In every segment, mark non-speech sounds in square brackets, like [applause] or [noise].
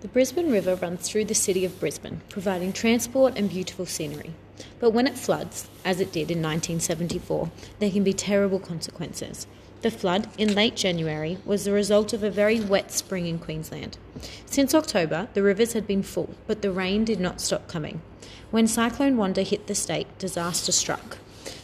The Brisbane River runs through the city of Brisbane, providing transport and beautiful scenery. But when it floods, as it did in 1974, there can be terrible consequences. The flood in late January was the result of a very wet spring in Queensland. Since October, the rivers had been full, but the rain did not stop coming. When Cyclone Wanda hit the state, disaster struck.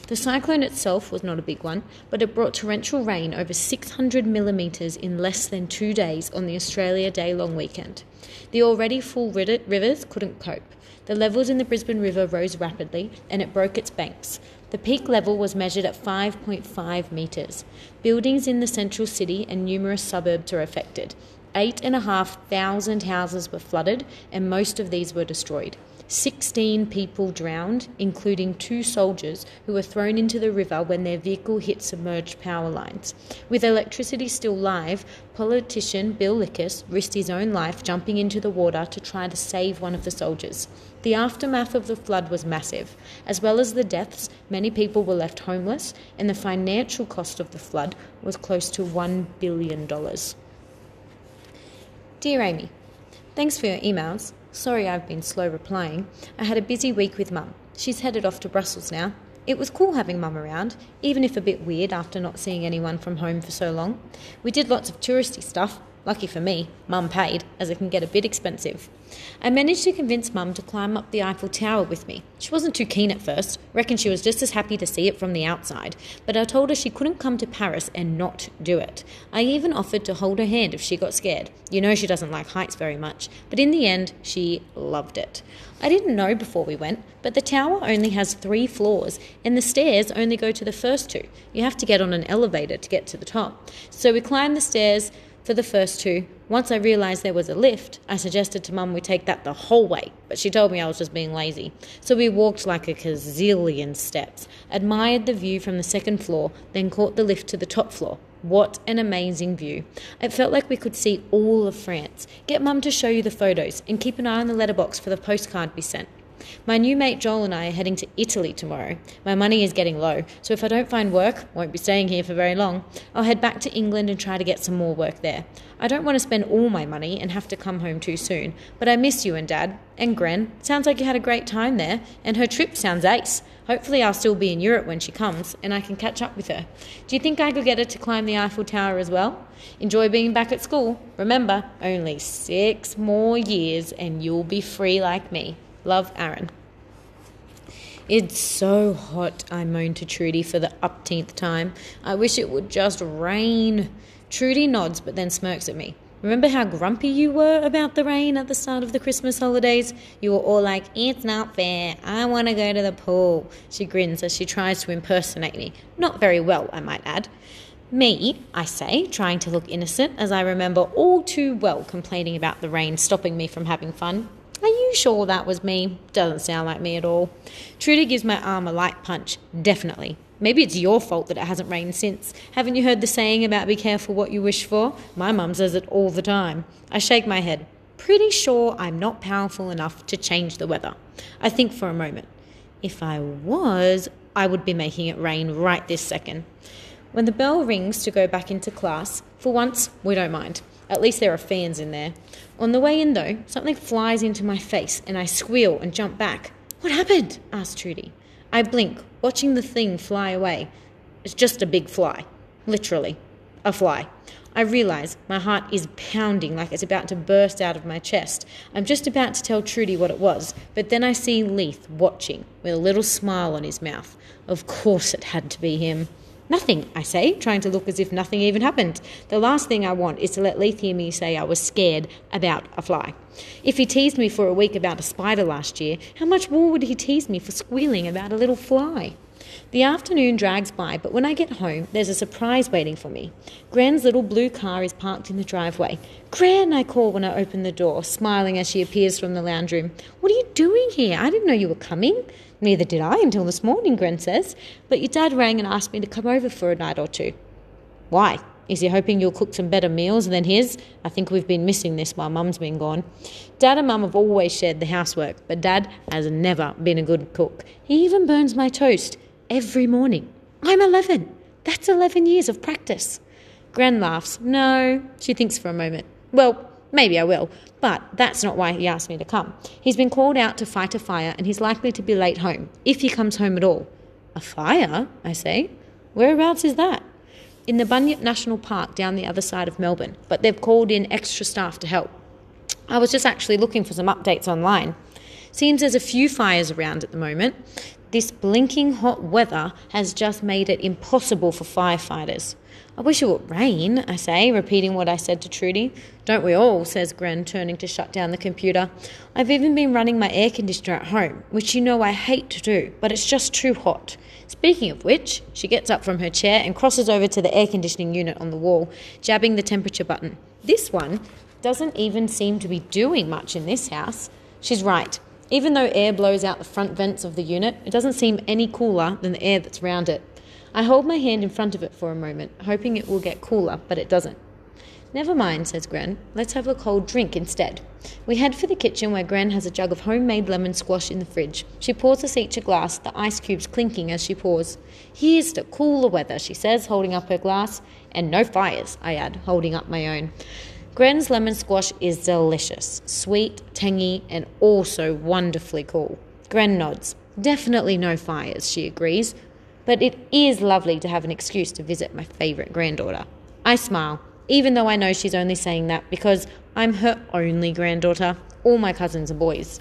The cyclone itself was not a big one, but it brought torrential rain over 600 millimetres in less than two days on the Australia Day long weekend. The already full rivers couldn't cope. The levels in the Brisbane River rose rapidly and it broke its banks. The peak level was measured at 5.5 metres. Buildings in the central city and numerous suburbs are affected. Eight and a half thousand houses were flooded, and most of these were destroyed. 16 people drowned, including two soldiers who were thrown into the river when their vehicle hit submerged power lines. With electricity still live, politician Bill Lickiss risked his own life jumping into the water to try to save one of the soldiers. The aftermath of the flood was massive. As well as the deaths, many people were left homeless, and the financial cost of the flood was close to $1 billion. Dear Amy, thanks for your emails. Sorry I've been slow replying. I had a busy week with Mum. She's headed off to Brussels now. It was cool having Mum around, even if a bit weird after not seeing anyone from home for so long. We did lots of touristy stuff, Lucky for me, Mum paid, as it can get a bit expensive. I managed to convince Mum to climb up the Eiffel Tower with me. She wasn't too keen at first, reckoned she was just as happy to see it from the outside, but I told her she couldn't come to Paris and not do it. I even offered to hold her hand if she got scared. You know she doesn't like heights very much, but in the end, she loved it. I didn't know before we went, but the tower only has three floors, and the stairs only go to the first two. You have to get on an elevator to get to the top. So we climbed the stairs for the first two. Once I realised there was a lift, I suggested to Mum we take that the whole way, but she told me I was just being lazy. So we walked like a gazillion steps, admired the view from the second floor, then caught the lift to the top floor. What an amazing view. It felt like we could see all of France. Get Mum to show you the photos and keep an eye on the letterbox for the postcard we sent. My new mate Joel and I are heading to Italy tomorrow. My money is getting low, so if I don't find work, won't be staying here for very long, I'll head back to England and try to get some more work there. I don't want to spend all my money and have to come home too soon, but I miss you and Dad. And Gran, sounds like you had a great time there, and her trip sounds ace. Hopefully, I'll still be in Europe when she comes and I can catch up with her. Do you think I could get her to climb the Eiffel Tower as well? Enjoy being back at school. Remember, only six more years and you'll be free like me. Love, Aaron. It's so hot, I moan to Trudy for the upteenth time. I wish it would just rain. Trudy nods but then smirks at me. Remember how grumpy you were about the rain at the start of the Christmas holidays? You were all like, It's not fair. I want to go to the pool. She grins as she tries to impersonate me. Not very well, I might add. Me, I say, trying to look innocent, as I remember all too well complaining about the rain stopping me from having fun. Sure that was me? Doesn't sound like me at all. Trudy gives my arm a light punch. Definitely. Maybe it's your fault that it hasn't rained since. Haven't you heard the saying about be careful what you wish for? My mum says it all the time. I shake my head. Pretty sure I'm not powerful enough to change the weather. I think for a moment. If I was, I would be making it rain right this second. When the bell rings to go back into class, for once, we don't mind. At least there are fans in there. On the way in, though, something flies into my face and I squeal and jump back. What happened? asked Trudy. I blink, watching the thing fly away. It's just a big fly. Literally. A fly. I realize my heart is pounding like it's about to burst out of my chest. I'm just about to tell Trudy what it was, but then I see Leith watching with a little smile on his mouth. Of course it had to be him. Nothing, I say, trying to look as if nothing even happened. The last thing I want is to let Leith hear me say I was scared about a fly. If he teased me for a week about a spider last year, how much more would he tease me for squealing about a little fly? The afternoon drags by, but when I get home, there's a surprise waiting for me. Gran's little blue car is parked in the driveway. Gran, I call when I open the door, smiling as she appears from the lounge room. What are you doing here? I didn't know you were coming. Neither did I until this morning, Gran says. But your dad rang and asked me to come over for a night or two. Why? Is he hoping you'll cook some better meals than his? I think we've been missing this while Mum's been gone. Dad and Mum have always shared the housework, but Dad has never been a good cook. He even burns my toast every morning. I'm 11. That's 11 years of practice. Gran laughs. No, she thinks for a moment. Well, Maybe I will, but that's not why he asked me to come. He's been called out to fight a fire and he's likely to be late home, if he comes home at all. A fire? I say. Whereabouts is that? In the Bunyip National Park down the other side of Melbourne, but they've called in extra staff to help. I was just actually looking for some updates online. Seems there's a few fires around at the moment. This blinking hot weather has just made it impossible for firefighters. I wish it would rain, I say, repeating what I said to Trudy. Don't we all, says Gran, turning to shut down the computer. I've even been running my air conditioner at home, which you know I hate to do, but it's just too hot. Speaking of which, she gets up from her chair and crosses over to the air conditioning unit on the wall, jabbing the temperature button. This one doesn't even seem to be doing much in this house. She's right. Even though air blows out the front vents of the unit, it doesn't seem any cooler than the air that's round it. I hold my hand in front of it for a moment, hoping it will get cooler, but it doesn't. Never mind, says Gran. Let's have a cold drink instead. We head for the kitchen where Gran has a jug of homemade lemon squash in the fridge. She pours us each a glass, the ice cubes clinking as she pours. Here's to cooler weather, she says, holding up her glass. And no fires, I add, holding up my own. Gran's lemon squash is delicious, sweet, tangy, and also wonderfully cool. Gran nods. Definitely no fires, she agrees but it is lovely to have an excuse to visit my favourite granddaughter. I smile, even though I know she's only saying that because I'm her only granddaughter. All my cousins are boys.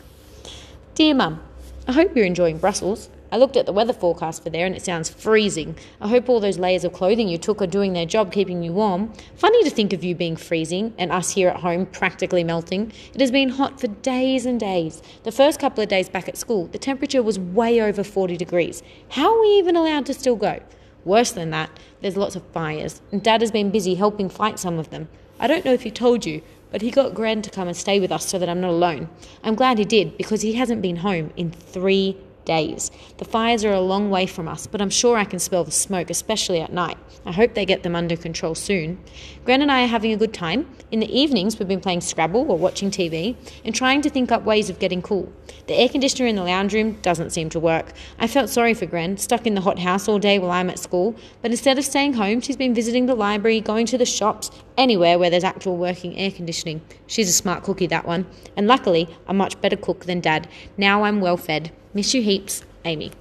Dear Mum, I hope you're enjoying Brussels. I looked at the weather forecast for there and it sounds freezing. I hope all those layers of clothing you took are doing their job keeping you warm. Funny to think of you being freezing and us here at home practically melting. It has been hot for days and days. The first couple of days back at school, the temperature was way over 40 degrees. How are we even allowed to still go? Worse than that, there's lots of fires, and Dad has been busy helping fight some of them. I don't know if he told you, but he got Gran to come and stay with us so that I'm not alone. I'm glad he did because he hasn't been home in three days. The fires are a long way from us, but I'm sure I can smell the smoke, especially at night. I hope they get them under control soon. Gran and I are having a good time. In the evenings, we've been playing Scrabble or watching TV and trying to think up ways of getting cool. The air conditioner in the lounge room doesn't seem to work. I felt sorry for Gran, stuck in the hot house all day while I'm at school, but instead of staying home, she's been visiting the library, going to the shops, anywhere where there's actual working air conditioning. She's a smart cookie, that one. And luckily, a much better cook than Dad. Now I'm well fed. Miss you heaps, Amy.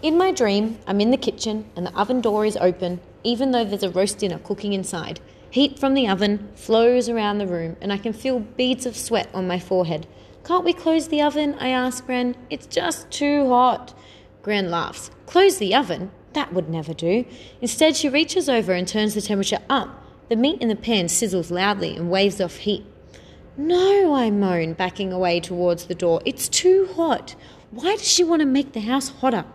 In my dream, I'm in the kitchen and the oven door is open, even though there's a roast dinner cooking inside. Heat from the oven flows around the room, and I can feel beads of sweat on my forehead. Can't we close the oven? I ask Gran. It's just too hot. Gran laughs. Close the oven? That would never do. Instead, she reaches over and turns the temperature up. The meat in the pan sizzles loudly and waves off heat. No, I moan, backing away towards the door. It's too hot. Why does she want to make the house hotter?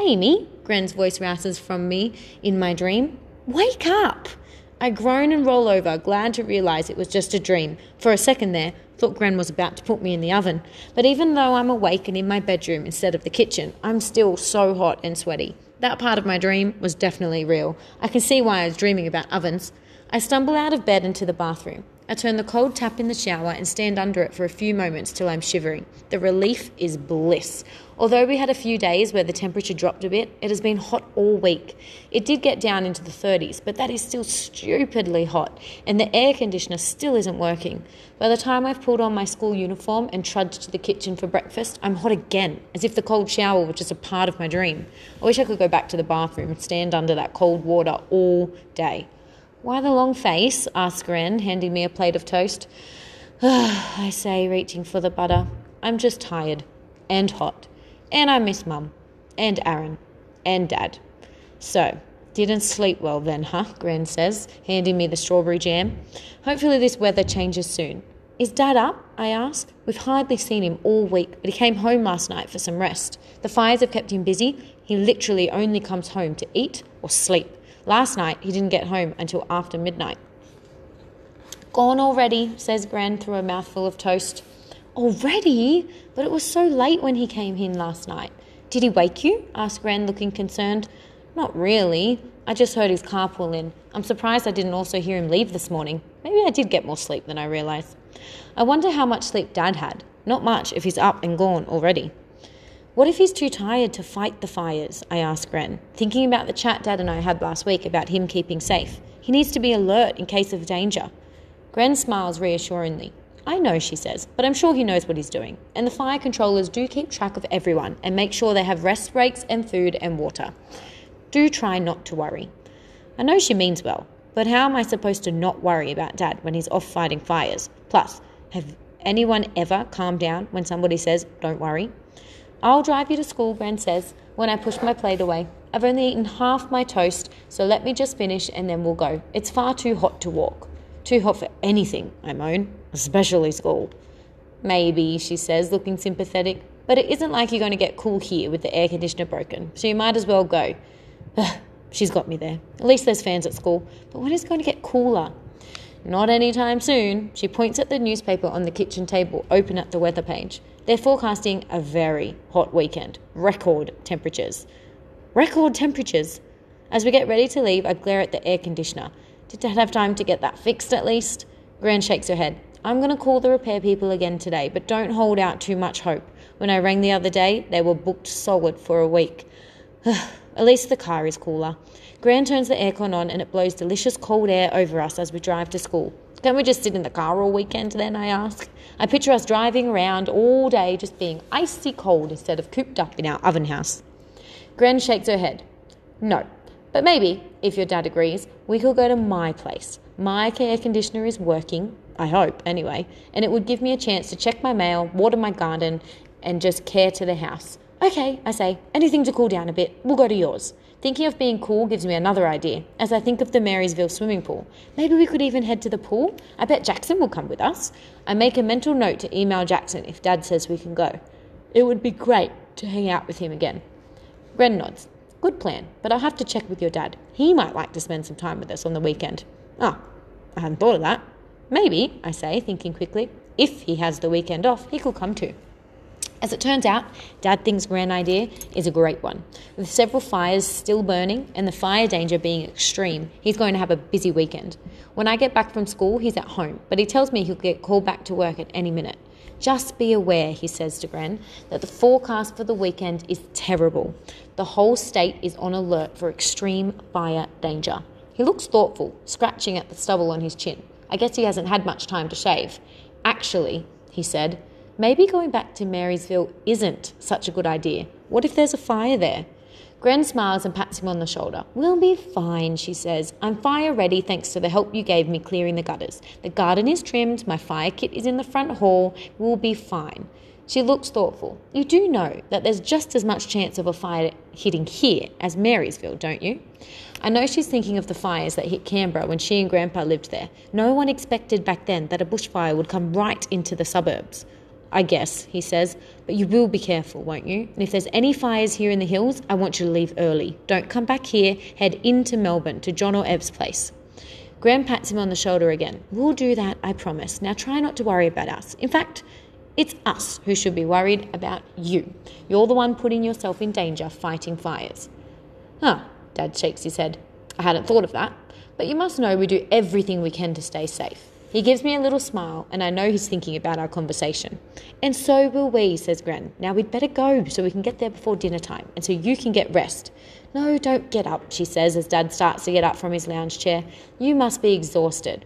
Amy, Gran's voice rouses from me in my dream. Wake up! I groan and roll over, glad to realize it was just a dream. For a second there, thought Gran was about to put me in the oven. But even though I'm awake and in my bedroom instead of the kitchen, I'm still so hot and sweaty. That part of my dream was definitely real. I can see why I was dreaming about ovens. I stumble out of bed into the bathroom. I turn the cold tap in the shower and stand under it for a few moments till I'm shivering. The relief is bliss. Although we had a few days where the temperature dropped a bit, it has been hot all week. It did get down into the 30s, but that is still stupidly hot, and the air conditioner still isn't working. By the time I've pulled on my school uniform and trudged to the kitchen for breakfast, I'm hot again, as if the cold shower was just a part of my dream. I wish I could go back to the bathroom and stand under that cold water all day. Why the long face? asks Gran, handing me a plate of toast. [sighs] I say, reaching for the butter. I'm just tired and hot. And I miss Mum. And Aaron. And Dad. So, didn't sleep well then, huh? Gran says, handing me the strawberry jam. Hopefully, this weather changes soon. Is Dad up? I ask. We've hardly seen him all week, but he came home last night for some rest. The fires have kept him busy. He literally only comes home to eat or sleep. Last night, he didn't get home until after midnight. Gone already, says Gran through a mouthful of toast. Already? But it was so late when he came in last night. Did he wake you? asked Gran, looking concerned. Not really. I just heard his car pull in. I'm surprised I didn't also hear him leave this morning. Maybe I did get more sleep than I realised. I wonder how much sleep Dad had. Not much if he's up and gone already. What if he's too tired to fight the fires? I asked Gran, thinking about the chat Dad and I had last week about him keeping safe. He needs to be alert in case of danger. Gran smiles reassuringly. I know, she says, but I'm sure he knows what he's doing. And the fire controllers do keep track of everyone and make sure they have rest breaks and food and water. Do try not to worry. I know she means well, but how am I supposed to not worry about Dad when he's off fighting fires? Plus, have anyone ever calmed down when somebody says, don't worry? I'll drive you to school, Gran says, when I push my plate away. I've only eaten half my toast, so let me just finish and then we'll go. It's far too hot to walk. Too hot for anything, I moan, especially school. Maybe, she says, looking sympathetic, but it isn't like you're going to get cool here with the air conditioner broken, so you might as well go. She's got me there. At least there's fans at school, but when is it going to get cooler? Not anytime soon. She points at the newspaper on the kitchen table, open at the weather page. They're forecasting a very hot weekend, record temperatures. Record temperatures! As we get ready to leave, I glare at the air conditioner. Did Dad have time to get that fixed at least? Gran shakes her head. I'm going to call the repair people again today, but don't hold out too much hope. When I rang the other day, they were booked solid for a week. [sighs] at least the car is cooler. Gran turns the aircon on and it blows delicious cold air over us as we drive to school. Can't we just sit in the car all weekend then? I ask. I picture us driving around all day just being icy cold instead of cooped up in our oven house. Gran shakes her head. No, but maybe, if your dad agrees, we could go to my place. My air conditioner is working, I hope, anyway, and it would give me a chance to check my mail, water my garden, and just care to the house. Okay, I say, anything to cool down a bit. We'll go to yours. Thinking of being cool gives me another idea as I think of the Marysville swimming pool. Maybe we could even head to the pool. I bet Jackson will come with us. I make a mental note to email Jackson if Dad says we can go. It would be great to hang out with him again. Ren nods. Good plan, but I'll have to check with your dad. He might like to spend some time with us on the weekend. Ah, I hadn't thought of that. Maybe, I say, thinking quickly. If he has the weekend off, he could come too. As it turns out, Dad thinks Grand Idea is a great one. With several fires still burning and the fire danger being extreme, he's going to have a busy weekend. When I get back from school, he's at home, but he tells me he'll get called back to work at any minute. Just be aware, he says to Gran, that the forecast for the weekend is terrible. The whole state is on alert for extreme fire danger. He looks thoughtful, scratching at the stubble on his chin. I guess he hasn't had much time to shave. Actually, he said, maybe going back to Marysville isn't such a good idea. What if there's a fire there? Gran smiles and pats him on the shoulder. We'll be fine, she says. I'm fire ready thanks to the help you gave me clearing the gutters. The garden is trimmed, my fire kit is in the front hall. We'll be fine. She looks thoughtful. You do know that there's just as much chance of a fire hitting here as Marysville, don't you? I know she's thinking of the fires that hit Canberra when she and Grandpa lived there. No one expected back then that a bushfire would come right into the suburbs. I guess, he says, but you will be careful, won't you? And if there's any fires here in the hills, I want you to leave early. Don't come back here, head into Melbourne to John or Ev's place. Gran pats him on the shoulder again. We'll do that, I promise. Now try not to worry about us. In fact, it's us who should be worried about you. You're the one putting yourself in danger fighting fires. Huh, Dad shakes his head. I hadn't thought of that. But you must know we do everything we can to stay safe. He gives me a little smile, and I know he's thinking about our conversation. And so will we, says Gran. Now we'd better go so we can get there before dinner time, and so you can get rest. No, don't get up, she says as Dad starts to get up from his lounge chair. You must be exhausted.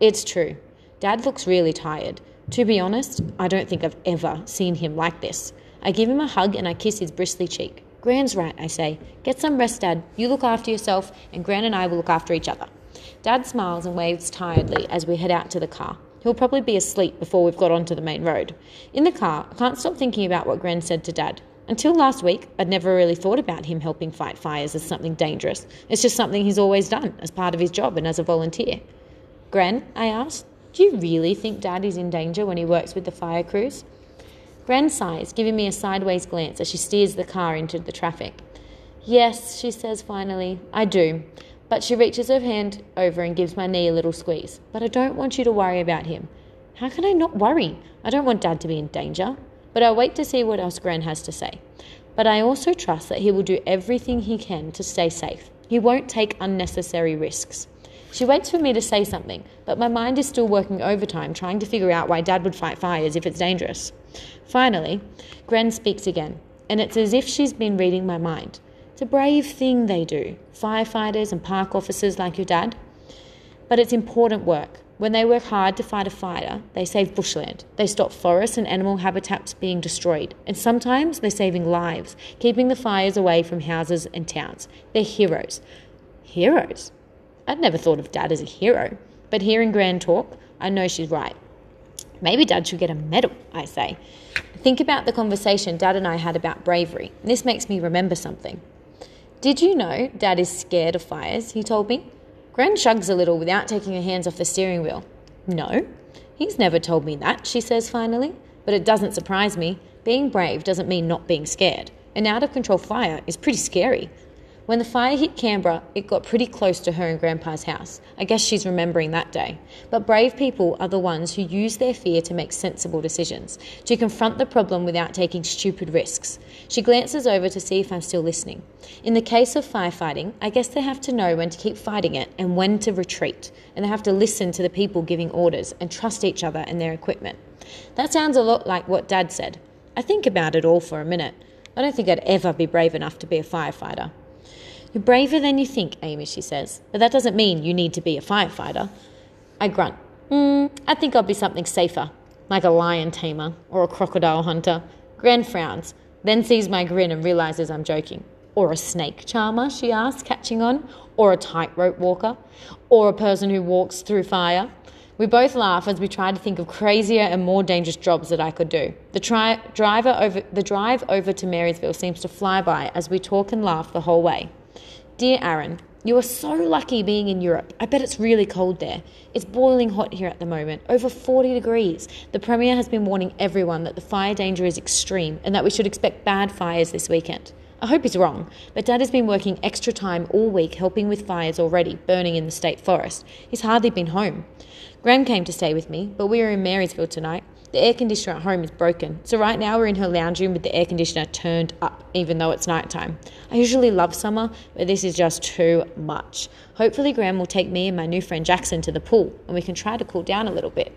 It's true. Dad looks really tired. To be honest, I don't think I've ever seen him like this. I give him a hug and I kiss his bristly cheek. Gran's right, I say. Get some rest, Dad. You look after yourself, and Gran and I will look after each other. Dad smiles and waves tiredly as we head out to the car. He'll probably be asleep before we've got onto the main road. In the car, I can't stop thinking about what Gran said to Dad. Until last week, I'd never really thought about him helping fight fires as something dangerous. It's just something he's always done as part of his job and as a volunteer. Gran, I asked, do you really think Dad is in danger when he works with the fire crews? Gran sighs, giving me a sideways glance as she steers the car into the traffic. Yes, she says finally, I do. But she reaches her hand over and gives my knee a little squeeze. But I don't want you to worry about him. How can I not worry? I don't want Dad to be in danger. But I'll wait to see what else Gran has to say. But I also trust that he will do everything he can to stay safe. He won't take unnecessary risks. She waits for me to say something, but my mind is still working overtime trying to figure out why Dad would fight fires if it's dangerous. Finally, Gran speaks again, and it's as if she's been reading my mind. It's a brave thing they do, firefighters and park officers like your dad. but it's important work. When they work hard to fight a fire, they save bushland. They stop forests and animal habitats being destroyed. And sometimes they're saving lives, keeping the fires away from houses and towns. They're heroes. Heroes? I'd never thought of Dad as a hero. But hearing Gran talk, I know she's right. Maybe Dad should get a medal, I say. Think about the conversation Dad and I had about bravery. This makes me remember something. Did you know Dad is scared of fires? He told me. Gran shrugs a little without taking her hands off the steering wheel. No, he's never told me that, she says finally. But it doesn't surprise me. Being brave doesn't mean not being scared. An out of control fire is pretty scary. When the fire hit Canberra, it got pretty close to her and Grandpa's house. I guess she's remembering that day. But brave people are the ones who use their fear to make sensible decisions, to confront the problem without taking stupid risks. She glances over to see if I'm still listening. In the case of firefighting, I guess they have to know when to keep fighting it and when to retreat, and they have to listen to the people giving orders and trust each other and their equipment. That sounds a lot like what Dad said. I think about it all for a minute. I don't think I'd ever be brave enough to be a firefighter. You're braver than you think, Amy, she says, but that doesn't mean you need to be a firefighter. I grunt. Mm, I think I'll be something safer, like a lion tamer or a crocodile hunter. Gran frowns, then sees my grin and realizes I'm joking. Or a snake charmer, she asks, catching on. Or a tightrope walker. Or a person who walks through fire. We both laugh as we try to think of crazier and more dangerous jobs that I could do. The, tri- driver over, the drive over to Marysville seems to fly by as we talk and laugh the whole way. Dear Aaron, you are so lucky being in Europe. I bet it's really cold there. It's boiling hot here at the moment, over 40 degrees. The Premier has been warning everyone that the fire danger is extreme and that we should expect bad fires this weekend. I hope he's wrong, but Dad has been working extra time all week helping with fires already burning in the state forest. He's hardly been home. Gran came to stay with me, but we are in Marysville tonight. The air conditioner at home is broken, so right now we're in her lounge room with the air conditioner turned up, even though it's nighttime. I usually love summer, but this is just too much. Hopefully, Gran will take me and my new friend Jackson to the pool, and we can try to cool down a little bit.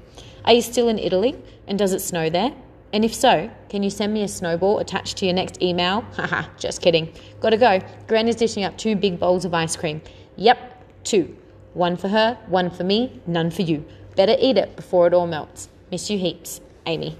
Are you still in Italy? And does it snow there? And if so, can you send me a snowball attached to your next email? [laughs] Haha, just kidding. Gotta go. Gran is dishing up two big bowls of ice cream. Yep, two. One for her, one for me, none for you. Better eat it before it all melts. Miss you heaps, Amy.